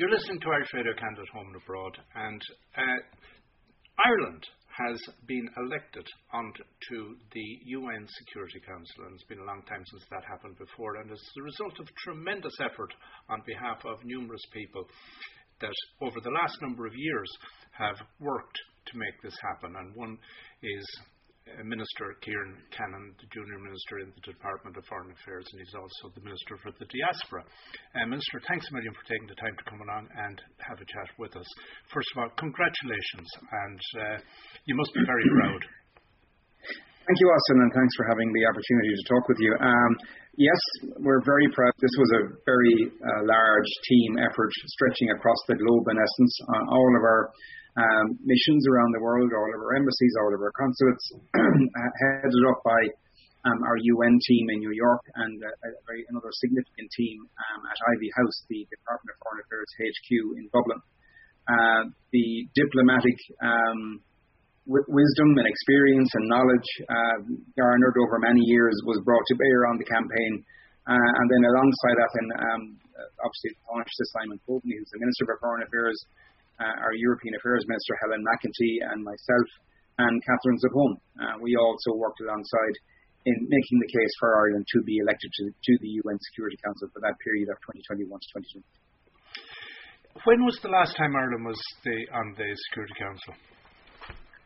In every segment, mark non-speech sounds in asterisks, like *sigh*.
You're listening to Irish Radio Canada Home and Abroad, and uh, Ireland has been elected onto the UN Security Council, and it's been a long time since that happened before, and it's the result of tremendous effort on behalf of numerous people that over the last number of years have worked to make this happen. And one is Minister Ciaran Cannon, the junior minister in the Department of Foreign Affairs, and he's also the Minister for the Diaspora. Uh, minister, thanks a million for taking the time to come along and have a chat with us. First of all, congratulations, and uh, you must be very *coughs* proud. Thank you, Austin, and thanks for having the opportunity to talk with you. Um, yes, we're very proud. This was a very uh, large team effort stretching across the globe, in essence. Uh, all of our um, missions around the world, all of our embassies, all of our consulates, headed up by um, our UN team in New York and uh, very, another significant team um, at Iveagh House, the Department of Foreign Affairs HQ in Dublin. Uh, the diplomatic um, w- wisdom and experience and knowledge uh, garnered over many years was brought to bear on the campaign. Uh, and then alongside that, and um, obviously, Tánaiste Simon Coveney, who's the Minister for Foreign Affairs, our European Affairs Minister Helen McEntee and myself and Catherine Zappone. Uh, we also worked alongside in making the case for Ireland to be elected to, to the UN Security Council for that period of 2021 to 2022. When was the last time Ireland was the, on the Security Council?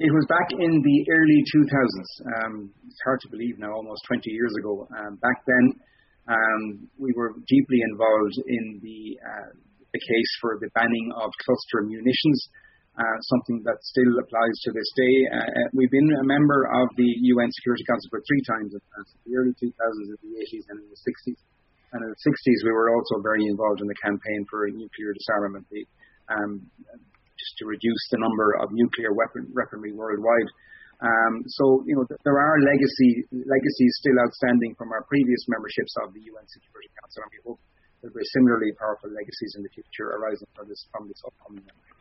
It was back in the early 2000s. Um, it's hard to believe now, almost 20 years ago. Um, back then, um, we were deeply involved in the uh, the case for the banning of cluster munitions, uh, something that still applies to this day. Uh, uh we've been a member of the UN Security Council for three times in the early 2000s, in the 80s, and in the 60s. And in the 60s, we were also very involved in the campaign for nuclear disarmament, the, um, just to reduce the number of nuclear weapon, weaponry worldwide. Um, so, you know, th- there are legacy legacies still outstanding from our previous memberships of the UN Security Council, and we hope there'll be similarly powerful legacies in the future arising from this from this upcoming membership.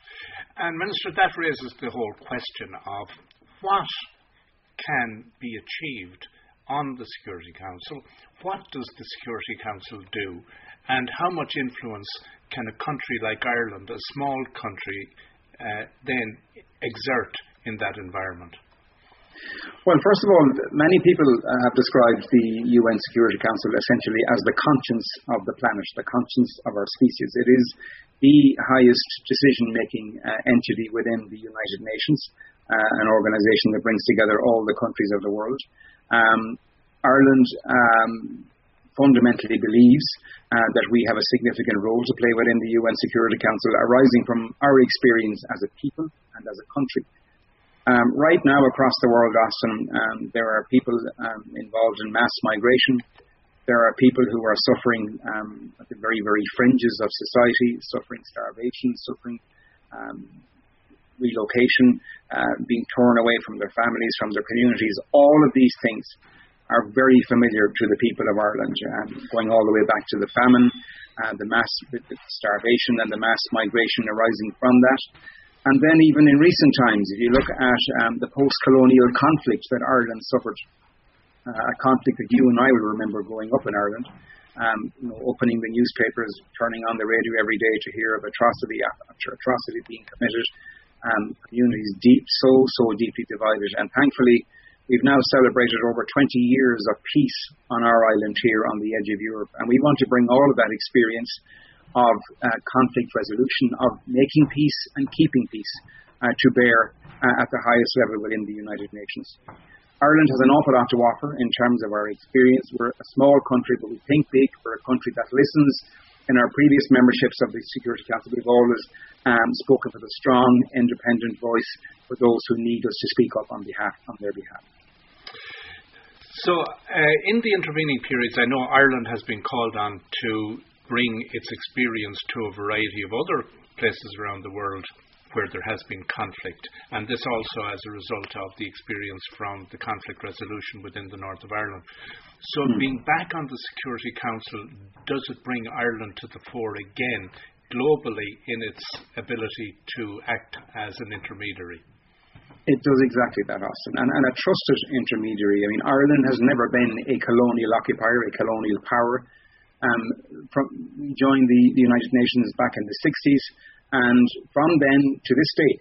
And Minister, that raises the whole question of what can be achieved on the Security Council. What does the Security Council do? And how much influence can a country like Ireland, a small country, uh, then exert in that environment? Well, first of all, many people uh, have described the UN Security Council essentially as the conscience of the planet, the conscience of our species. It is the highest decision making uh, entity within the United Nations, uh, an organization that brings together all the countries of the world. Um, Ireland um, fundamentally believes uh, that we have a significant role to play within the UN Security Council arising from our experience as a people and as a country. Um, right now, across the world, Austin, um, there are people um, involved in mass migration. There are people who are suffering um, at the very, very fringes of society, suffering starvation, suffering um, relocation, uh, being torn away from their families, from their communities. All of these things are very familiar to the people of Ireland, um, going all the way back to the famine, uh, the mass starvation, and the mass migration arising from that. And then even in recent times, if you look at um, the post-colonial conflict that Ireland suffered, uh, a conflict that you and I will remember growing up in Ireland, um, you know, opening the newspapers, turning on the radio every day to hear of atrocity after atrocity being committed, um, communities deep, so, so deeply divided. And thankfully, we've now celebrated over 20 years of peace on our island here on the edge of Europe. And we want to bring all of that experience of uh, conflict resolution, of making peace and keeping peace uh, to bear uh, at the highest level within the United Nations. Ireland has an awful lot to offer in terms of our experience. We're a small country, but we think big. We're a country that listens. In our previous memberships of the Security Council, we've always um, spoken with a strong, independent voice for those who need us to speak up on behalf on their behalf. So, uh, in the intervening periods, I know Ireland has been called on to bring its experience to a variety of other places around the world where there has been conflict, and this also as a result of the experience from the conflict resolution within the north of Ireland. So, mm. being back on the Security Council, does it bring Ireland to the fore again globally in its ability to act as an intermediary? It does exactly that, Austin, and, and a trusted intermediary. I mean, Ireland has never been a colonial occupier, a colonial power. Um, joined the, the, United Nations back in the 60s, and from then to this day,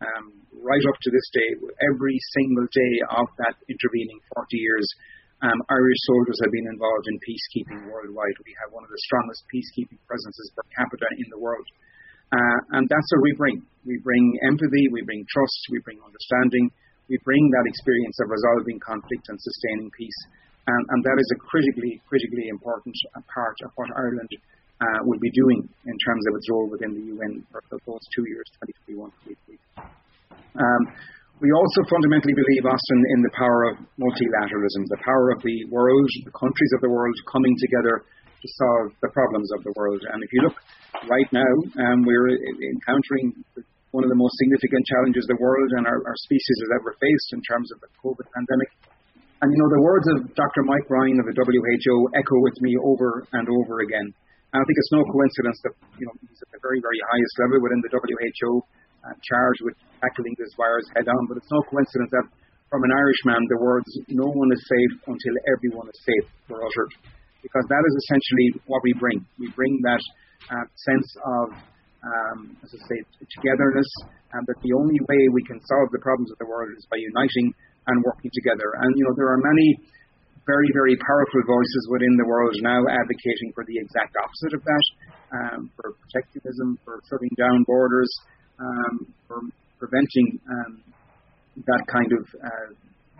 um, right up to this day, every single day of that intervening 40 years, um, Irish soldiers have been involved in peacekeeping worldwide. We have one of the strongest peacekeeping presences per capita in the world. Uh, and that's what we bring. We bring empathy, we bring trust, we bring understanding, we bring that experience of resolving conflict and sustaining peace. And, and that is a critically, critically important part of what Ireland uh, will be doing in terms of its role within the UN for those two years, 2021 um, we also fundamentally believe, Austin, in the power of multilateralism, the power of the world, the countries of the world coming together to solve the problems of the world. And if you look right now, um, we're encountering one of the most significant challenges the world and our, our species has ever faced in terms of the COVID pandemic. And you know, the words of Dr. Mike Ryan of the WHO echo with me over and over again. And I think it's no coincidence that you know he's at the very, very highest level within the WHO, uh, charged with tackling this virus head on. But it's no coincidence that from an Irishman, the words "No one is safe until everyone is safe" were uttered, because that is essentially what we bring. We bring that uh, sense of, um, as I say, togetherness, and that the only way we can solve the problems of the world is by uniting and working together. And you know, there are many very, very powerful voices within the world now advocating for the exact opposite of that, um, for protectionism, for shutting down borders, um, for preventing um, that kind of uh,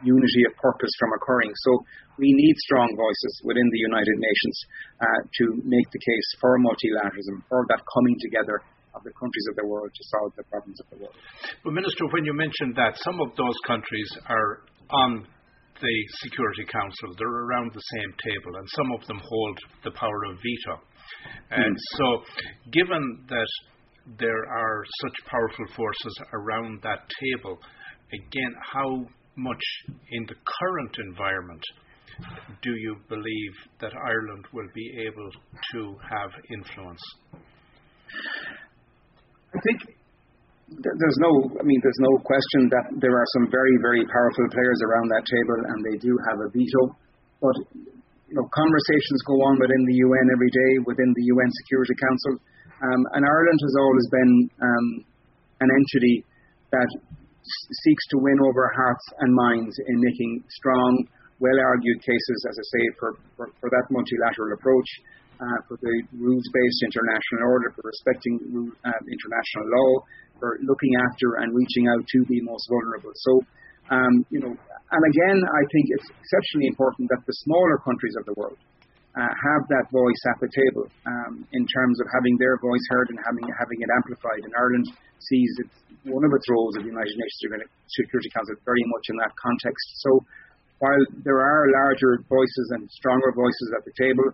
unity of purpose from occurring. So we need strong voices within the United Nations uh, to make the case for multilateralism, for that coming together of the countries of the world to solve the problems of the world. But Minister, when you mentioned that, some of those countries are on the Security Council, they're around the same table, and some of them hold the power of veto. And mm. so, given that there are such powerful forces around that table, again, how much in the current environment do you believe that Ireland will be able to have influence? I think there's no, I mean, there's no question that there are some very, very powerful players around that table, and they do have a veto. But you know, conversations go on within the UN every day, within the UN Security Council, um, and Ireland has always been um, an entity that s- seeks to win over hearts and minds in making strong, well-argued cases, as I say, for, for, for that multilateral approach uh, for the rules-based international order, for respecting uh, international law, for looking after and reaching out to the most vulnerable. So, um, you know, and again, I think it's exceptionally important that the smaller countries of the world uh, have that voice at the table um, in terms of having their voice heard and having having it amplified. And Ireland sees it, one of its roles of the United Nations Security Council very much in that context. So, while there are larger voices and stronger voices at the table,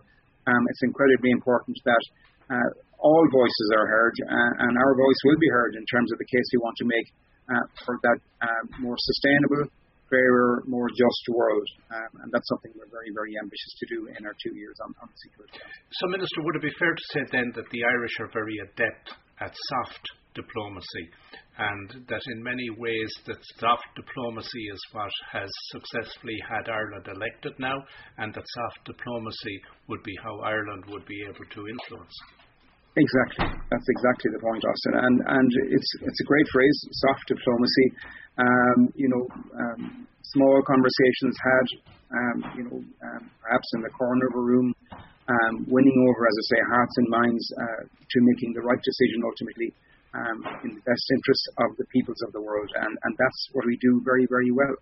um, it's incredibly important that uh, all voices are heard, uh, and our voice will be heard in terms of the case we want to make uh, for that uh, more sustainable, fairer, more just world. Um, and that's something we're very, very ambitious to do in our two years on, on security. So, Minister, would it be fair to say then that the Irish are very adept at soft diplomacy, and that in many ways that soft diplomacy is what has successfully had Ireland elected now, and that soft diplomacy would be how Ireland would be able to influence. Exactly, that's exactly the point, Austin, and and it's it's a great phrase, soft diplomacy. Um, you know, um, small conversations had, um, you know, um, perhaps in the corner of a room, um, winning over, as I say, hearts and minds uh, to making the right decision ultimately um, in the best interests of the peoples of the world. And, and that's what we do very, very well.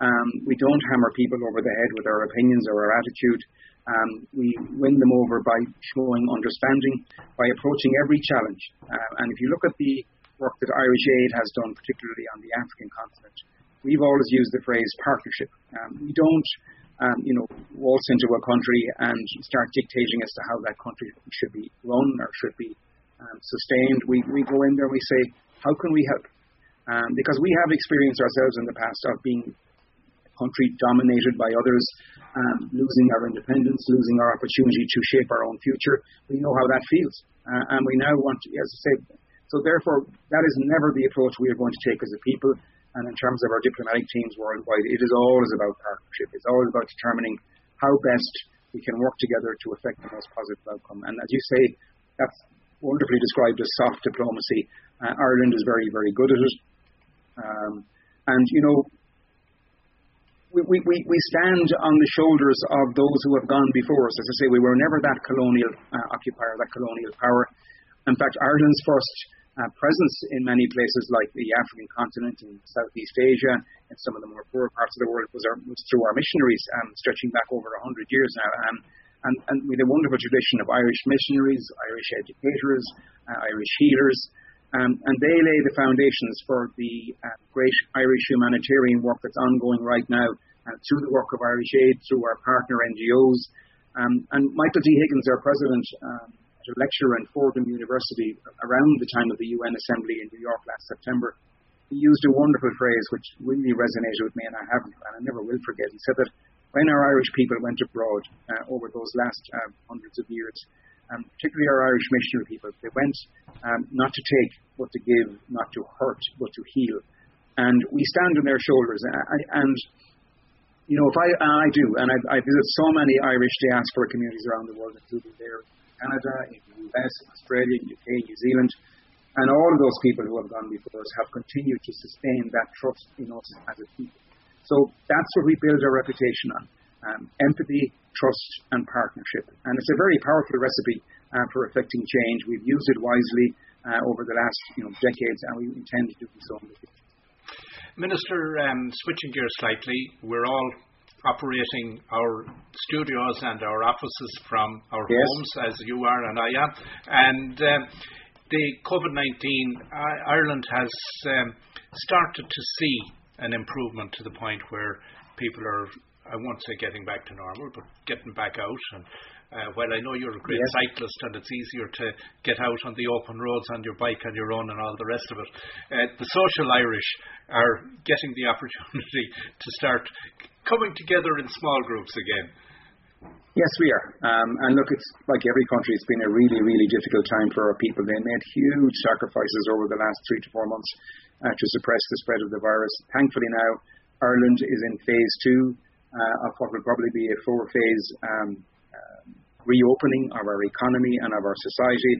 Um, we don't hammer people over the head with our opinions or our attitude. Um, we win them over by showing understanding, by approaching every challenge. Uh, and if you look at the work that Irish Aid has done, particularly on the African continent, we've always used the phrase partnership. Um, we don't, um, you know, waltz into a country and start dictating as to how that country should be run or should be um, sustained. We, we go in there, we say, how can we help? Um, because we have experienced ourselves in the past of being a country dominated by others, um, losing our independence, losing our opportunity to shape our own future. We know how that feels. Uh, and we now want to, as I say, so therefore, that is never the approach we are going to take as a people. And in terms of our diplomatic teams worldwide, it is always about partnership. It's always about determining how best we can work together to affect the most positive outcome. And as you say, that's wonderfully described as soft diplomacy. Uh, Ireland is very, very good at it. Um, and, you know, we, we, we stand on the shoulders of those who have gone before us. As I say, we were never that colonial uh, occupier, that colonial power. In fact, Ireland's first uh, presence in many places like the African continent and Southeast Asia and some of the more poor parts of the world was, our, was through our missionaries, um, stretching back over 100 years now. Um, and, and with a wonderful tradition of Irish missionaries, Irish educators, uh, Irish healers, um, and they lay the foundations for the uh, great Irish humanitarian work that's ongoing right now uh, through the work of Irish Aid, through our partner NGOs. Um, and Michael D. Higgins, our president, um, a lecture in Fordham University around the time of the UN Assembly in New York last September. He used a wonderful phrase which really resonated with me, and I haven't, and I never will forget. He said that when our Irish people went abroad uh, over those last uh, hundreds of years, um, particularly our Irish missionary people, they went um, not to take, but to give, not to hurt, but to heal. And we stand on their shoulders. And, and you know, if I, I do, and I, I visit so many Irish diaspora communities around the world, including there in Canada, in the US, in Australia, the UK, New Zealand, and all of those people who have gone before us have continued to sustain that trust in us as a people. So that's what we build our reputation on. Um, empathy, trust, and partnership. And it's a very powerful recipe uh, for affecting change. We've used it wisely uh, over the last you know, decades, and we intend to do so in the future. Minister, um, switching gears slightly, we're all operating our studios and our offices from our yes. homes, as you are and I am. And um, the COVID 19, Ireland has um, started to see an improvement to the point where people are, I won't say getting back to normal, but getting back out and uh, well, I know you're a great yes. cyclist and it's easier to get out on the open roads on your bike on your own and all the rest of it. Uh, the social Irish are getting the *laughs* opportunity to start coming together in small groups again. Yes, we are. Um, and look, it's like every country, it's been a really, really difficult time for our people. They made huge sacrifices over the last three to four months uh, to suppress the spread of the virus. Thankfully, now Ireland is in phase two uh, of what will probably be a four phase um, reopening of our economy and of our society.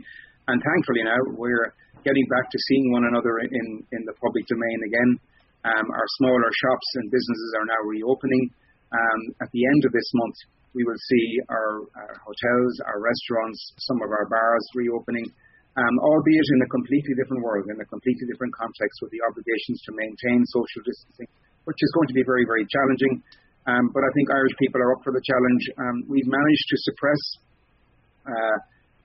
And thankfully now we're getting back to seeing one another in, in the public domain again. Um, our smaller shops and businesses are now reopening. Um, at the end of this month, we will see our, our hotels, our restaurants, some of our bars reopening, albeit in a completely different world, in a completely different context with the obligations to maintain social distancing, which is going to be very, very challenging. Um, but I think Irish people are up for the challenge. Um, we've managed to suppress uh,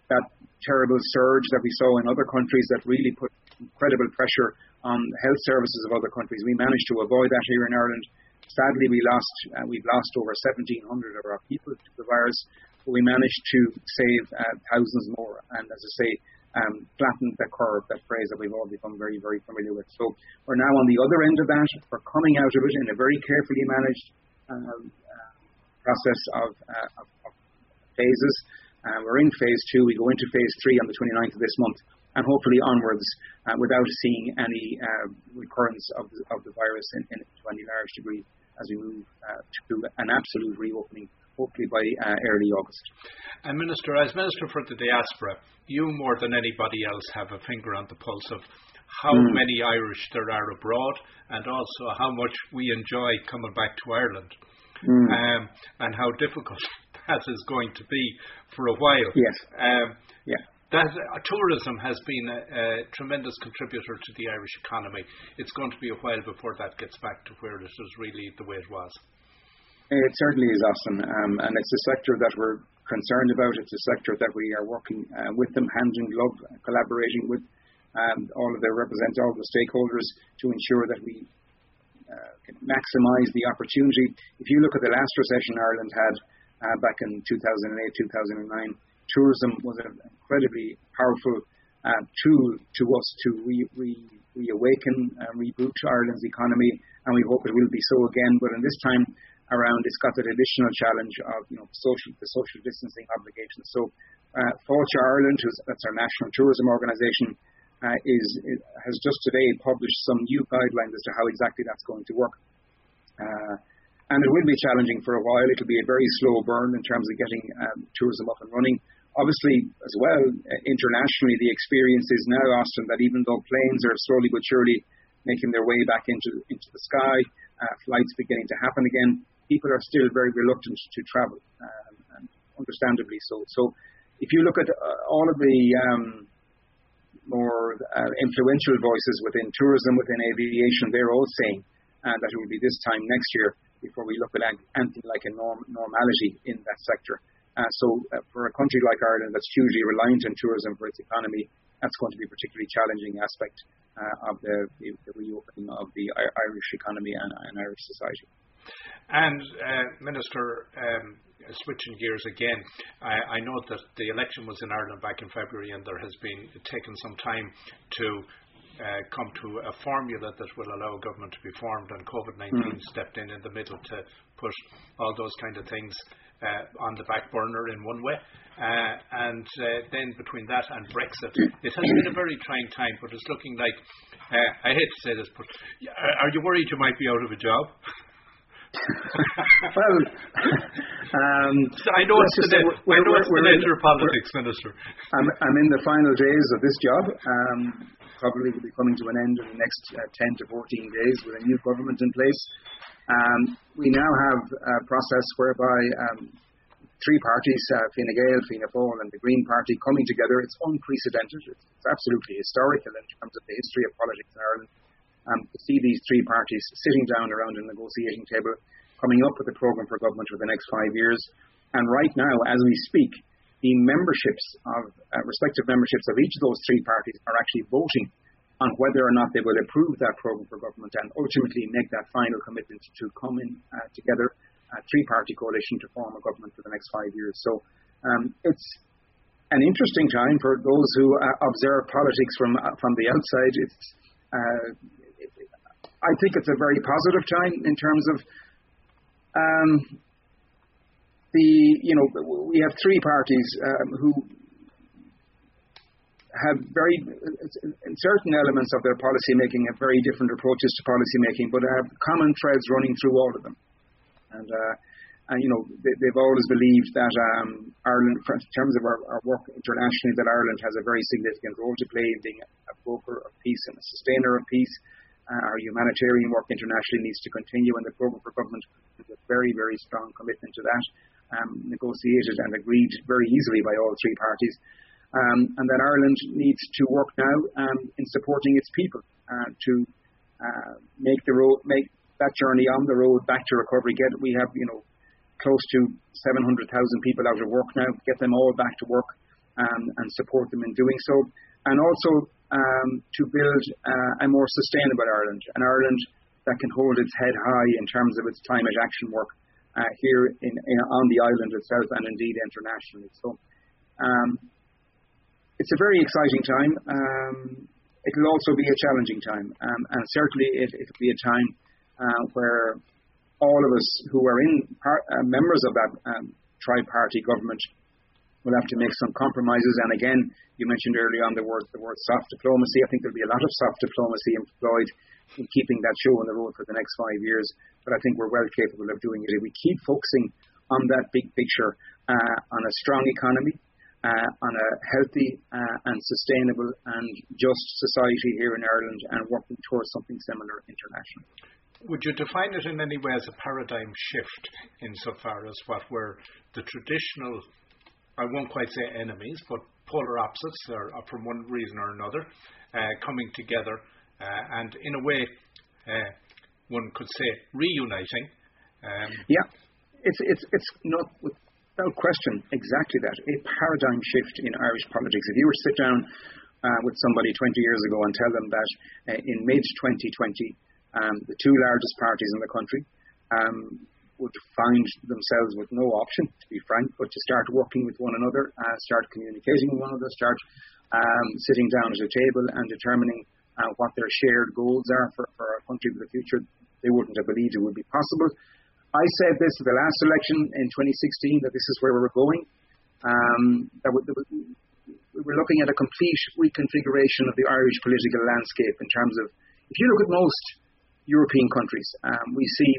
that terrible surge that we saw in other countries that really put incredible pressure on health services of other countries. We managed to avoid that here in Ireland. Sadly, we lost uh, we've lost over 1,700 of our people to the virus, but we managed to save uh, thousands more. And as I say, um, flatten the curve, that phrase that we've all become very, very familiar with. So we're now on the other end of that. We're coming out of it in a very carefully managed um, uh, process of, uh, of, of phases. Uh, we're in phase two. We go into phase three on the 29th of this month, and hopefully onwards uh, without seeing any uh, recurrence of the, of the virus in, in, to any large degree as we move uh, to an absolute reopening, hopefully by early August. And Minister, as Minister for the Diaspora, you more than anybody else have a finger on the pulse of how mm. many Irish there are abroad and also how much we enjoy coming back to Ireland mm. um, and how difficult *laughs* that is going to be for a while. Yes. Um, yeah. That uh, tourism has been a, a, tremendous contributor to the Irish economy. It's going to be a while before that gets back to where it is really the way it was. It certainly is, Austin, um, and it's a sector that we're concerned about. It's a sector that we are working uh, with them hand in glove, collaborating with um, all of their represent all the stakeholders to ensure that we uh, maximise the opportunity. If you look at the last recession Ireland had uh, back in 2008, 2009, tourism was an incredibly powerful uh, tool to us to re- re- reawaken and reboot Ireland's economy, and we hope it will be so again. But in this time around, it's got that additional challenge of you know social the social distancing obligations. So, uh, Ireland, who's, that's our national tourism organisation, uh, is, is, has just today published some new guidelines as to how exactly that's going to work. Uh, and it will be challenging for a while. It'll be a very slow burn in terms of getting um, tourism up and running. Obviously, as well, uh, internationally, the experience is now, Austin, that even though planes are slowly but surely making their way back into into the sky, uh, flights beginning to happen again, people are still very reluctant to travel, um, and understandably so. So, if you look at uh, all of the um, more uh, influential voices within tourism, within aviation, they're all saying uh, that it will be this time next year before we look at anything like a norm, normality in that sector. Uh, so, uh, for a country like Ireland that's hugely reliant on tourism for its economy, that's going to be a particularly challenging aspect uh, of the, the, reopening of the Irish economy and, and Irish society. And uh, Minister, um, switching gears again, I, I know that the election was in Ireland back in February, and there has been taken some time to uh, come to a formula that will allow a government to be formed, and COVID 19 mm. stepped in in the middle to put all those kind of things uh, on the back burner in one way. Uh, and uh, then between that and Brexit, it has been a very trying time, but it's looking like, uh, I hate to say this, but are you worried you might be out of a job? *laughs* well, *laughs* um, I know it's the, we're, I know it's the nature of politics, Minister. I'm, I'm in the final days of this job. Um, probably will be coming to an end in the next uh, 10 to 14 days with a new government in place. Um, we now have a process whereby um, three parties, uh, Fine Gael, Fianna Fáil, and the Green Party, coming together. It's unprecedented. It's, it's absolutely historical in terms of the history of politics in Ireland um, to see these three parties sitting down around a negotiating table, coming up with a programme for government for the next five years. And right now, as we speak, the memberships of uh, respective memberships of each of those three parties are actually voting on whether or not they will approve that programme for government and ultimately make that final commitment to come in uh, together, a three-party coalition to form a government for the next five years. So um, it's an interesting time for those who uh, observe politics from uh, from the outside. It's uh, I think it's a very positive time in terms of um, the you know we have three parties um, who have very in certain elements of their policy making have very different approaches to policy making, but have common threads running through all of them. And uh, and you know they, have always believed that um, Ireland, in terms of our, our, work internationally, that Ireland has a very significant role to play in being a broker of peace and a sustainer of peace. Uh, our humanitarian work internationally needs to continue, and the programme for government has a very, very strong commitment to that, um, negotiated and agreed very easily by all three parties. Um, and that Ireland needs to work now um, in supporting its people uh, to uh, make the road, make that journey on the road back to recovery. Get we have you know close to 700,000 people out of work now. Get them all back to work um, and support them in doing so, and also um, to build uh, a more sustainable Ireland, an Ireland that can hold its head high in terms of its climate action work uh, here in, in, on the island itself and indeed internationally. So um, it's a very exciting time. Um, it'll also be a challenging time, um, and certainly it, will be a time uh, where all of us who are in par- uh, members of that um, tri-party government We'll have to make some compromises. And again, you mentioned earlier on the word the word soft diplomacy. I think there'll be a lot of soft diplomacy employed in keeping that show on the road for the next five years. But I think we're well capable of doing it if we keep focusing on that big picture, uh, on a strong economy, uh, on a healthy uh, and sustainable and just society here in Ireland, and working towards something similar internationally. Would you define it in any way as a paradigm shift insofar as what were the traditional I won't quite say enemies, but polar opposites, or from one reason or another, uh, coming together, uh, and in a way, uh, one could say reuniting. Um, yeah, it's it's it's not without question exactly that a paradigm shift in Irish politics. If you were to sit down uh, with somebody 20 years ago and tell them that uh, in mid 2020, um, the two largest parties in the country um, would find themselves with no option, to be frank, but to start working with one another, uh, start communicating with one another, start um, sitting down at a table and determining uh, what their shared goals are for, for our country for the future. They wouldn't have believed it would be possible. I said this at the last election in 2016 that this is where we were going. Um, that we, that we were looking at a complete reconfiguration of the Irish political landscape in terms of, if you look at most European countries, um, we see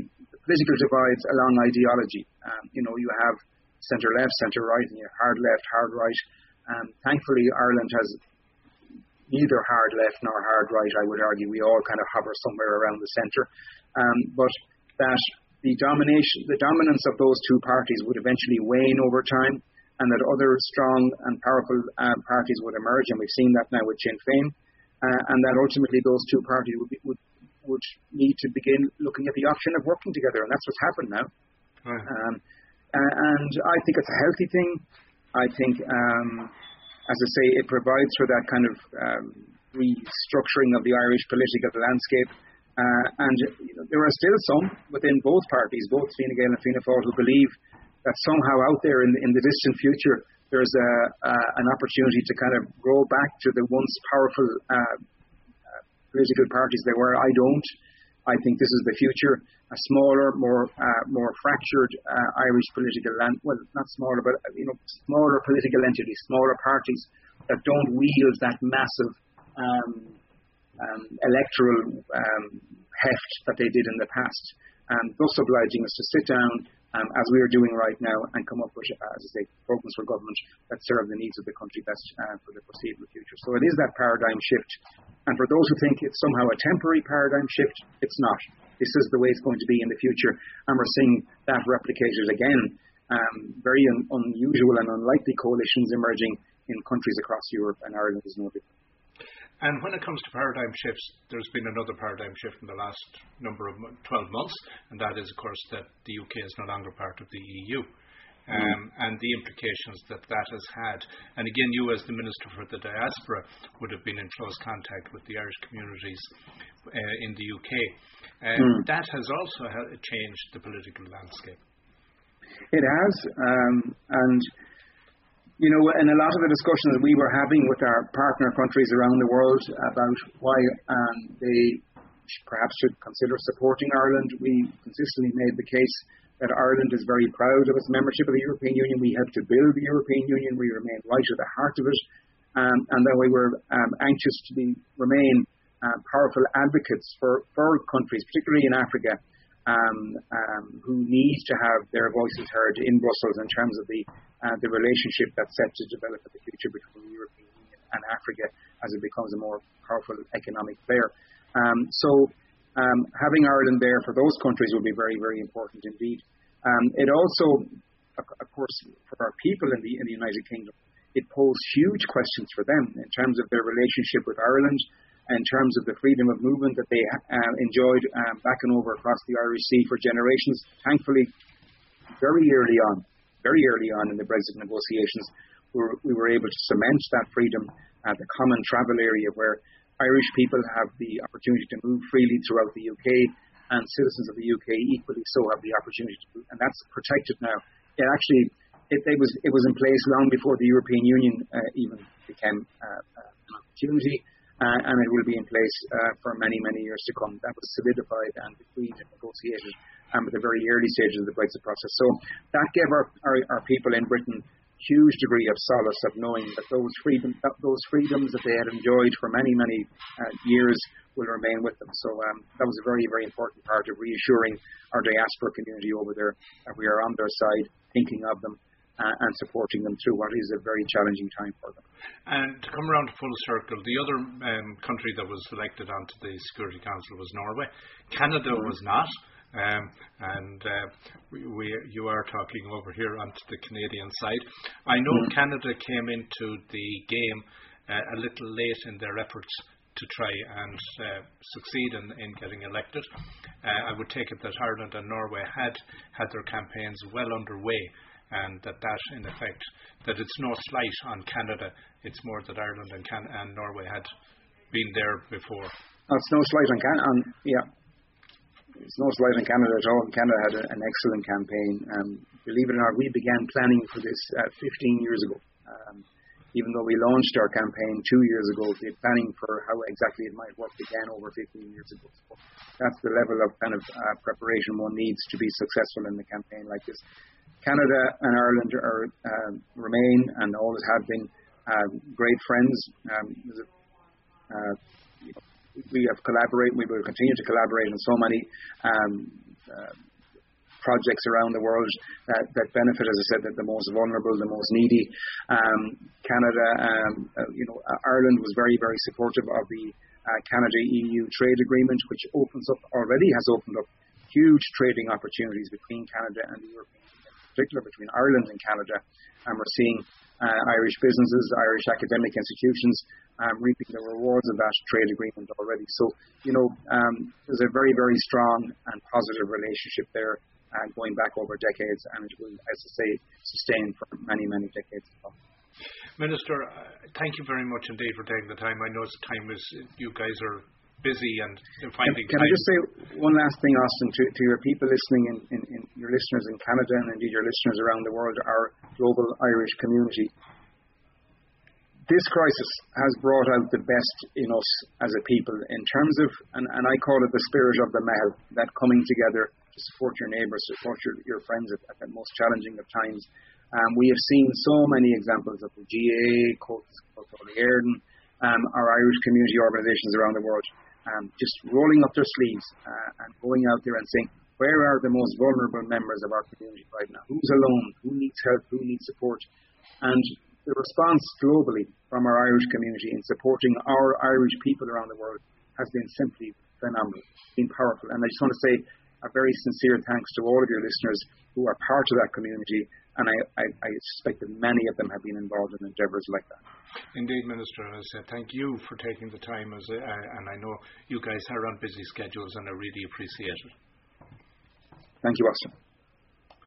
political divides along ideology. Um, you know, you have centre left, centre right, and you have hard left, hard right. Um, thankfully, Ireland has neither hard left nor hard right. I would argue we all kind of hover somewhere around the centre. Um, but that the domination, the dominance of those two parties would eventually wane over time, and that other strong and powerful uh, parties would emerge, and we've seen that now with Sinn Féin, uh, and that ultimately those two parties would, be, would would need to begin looking at the option of working together, and that's what's happened now. Right. Um, and I think it's a healthy thing. I think, um, as I say, it provides for that kind of um, restructuring of the Irish political landscape. Uh, and you know, there are still some within both parties, both Fine Gael and Fianna Fáil, who believe that somehow out there in, in the distant future there's a, uh, an opportunity to kind of grow back to the once powerful uh, political parties they were. I don't. I think this is the future. A smaller, more uh, more fractured uh, Irish political land. Well, not smaller, but uh, you know, smaller political entities, smaller parties that don't wield that massive um, um, electoral um, heft that they did in the past, and thus obliging us to sit down um, as we are doing right now, and come up with, uh, as I say, programs for government that serve the needs of the country best uh, for the foreseeable future. So it is that paradigm shift. And for those who think it's somehow a temporary paradigm shift, it's not. This is the way it's going to be in the future, and we're seeing that replicated again. Um, very un- unusual and unlikely coalitions emerging in countries across Europe, and Ireland is no different. And when it comes to paradigm shifts, there's been another paradigm shift in the last number of 12 months, and that is, of course, that the UK is no longer part of the EU. Mm. Um, and the implications that that has had. And again, you as the Minister for the Diaspora would have been in close contact with the Irish communities uh, in the UK. Um, mm. That has also changed the political landscape. It has, um, and you know, in a lot of the discussions we were having with our partner countries around the world about why um, they perhaps should consider supporting Ireland, we consistently made the case that Ireland is very proud of its membership of the European Union. We helped to build the European Union. We remain right at the heart of it. Um, and that we were um, anxious to be, remain uh, powerful advocates for, for countries, particularly in Africa, um, um, who need to have their voices heard in Brussels in terms of the uh, the relationship that's set to develop in the future between the European Union and Africa as it becomes a more powerful economic player. Um, so um, having Ireland there for those countries will be very, very important indeed. Um, it also, of course, for our people in the, in the United Kingdom, it poses huge questions for them in terms of their relationship with Ireland, in terms of the freedom of movement that they uh, enjoyed um, back and over across the Irish Sea for generations. Thankfully, very early on, very early on in the Brexit negotiations, we were, we were able to cement that freedom, uh, the common travel area where Irish people have the opportunity to move freely throughout the UK, and citizens of the UK equally so have the opportunity to move, and that's protected now. It actually it, it was it was in place long before the European Union uh, even became uh, an opportunity, and it will be in place uh, for many many years to come. That was solidified and agreed and negotiated um, at the very early stages of the Brexit process. So that gave our, our, our people in Britain huge degree of solace of knowing that those freedom that those freedoms that they had enjoyed for many many uh, years will remain with them. So um, that was a very very important part of reassuring our diaspora community over there that we are on their side, thinking of them. Uh, and supporting them through what is a very challenging time for them. And to come around to full circle, the other um, country that was selected onto the Security Council was Norway. Canada mm-hmm. was not. Um, and uh, we, we, you are talking over here onto the Canadian side. I know mm. Canada came into the game uh, a little late in their efforts to try and uh, succeed in, in, getting elected. Uh, I would take it that Ireland and Norway had had their campaigns well underway, and that that in effect that it's no slight on Canada. It's more that Ireland and, Can- and Norway had been there before. That's no slight on Canada. Yeah, it's no slight in Canada at all. Canada had a, an excellent campaign. Um, believe it or not, we began planning for this uh, 15 years ago. Um, even though we launched our campaign two years ago, the planning for how exactly it might work began over 15 years ago. So that's the level of kind of uh, preparation one needs to be successful in a campaign like this. Canada and Ireland are uh, remain and always have been uh, great friends. Um, uh, we have collaborated, we will continue to collaborate on so many um, uh, projects around the world that, that benefit, as I said, the, most vulnerable, the most needy. Um, Canada, um, uh, you know, Ireland was very, very supportive of the uh, Canada EU trade agreement, which opens up already has opened up huge trading opportunities between Canada and the European particular between Ireland and Canada. And we're seeing uh, Irish businesses, Irish academic institutions um, reaping the rewards of that trade agreement already. So, you know, um, there's a very, very strong and positive relationship there uh, going back over decades, and it will, as I say, sustain for many, many decades to come. Minister, uh, thank you very much indeed for taking the time. I know it's time is you guys are busy and finding can, can I just say one last thing, Austin, to, to your people listening, in, in, in, your listeners in Canada and indeed your listeners around the world, our global Irish community. This crisis has brought out the best in us as a people in terms of, and, and I call it the spirit of the meitheal, that coming together to support your neighbours, support your, your friends at, at the most challenging of times. Um, we have seen so many examples of the GAA, Cultural Éireann, um, our Irish community organisations around the world, um, just rolling up their sleeves uh, and going out there and saying, where are the most vulnerable members of our community right now? Who's alone? Who needs help? Who needs support? And the response globally from our Irish community in supporting our Irish people around the world has been simply phenomenal, been powerful. And I just want to say a very sincere thanks to all of your listeners who are part of that community and I, I, I suspect that many of them have been involved in endeavours like that. Indeed, Minister, I said thank you for taking the time, as uh, and I know you guys are on busy schedules, and I really appreciate it. Thank you, Austin.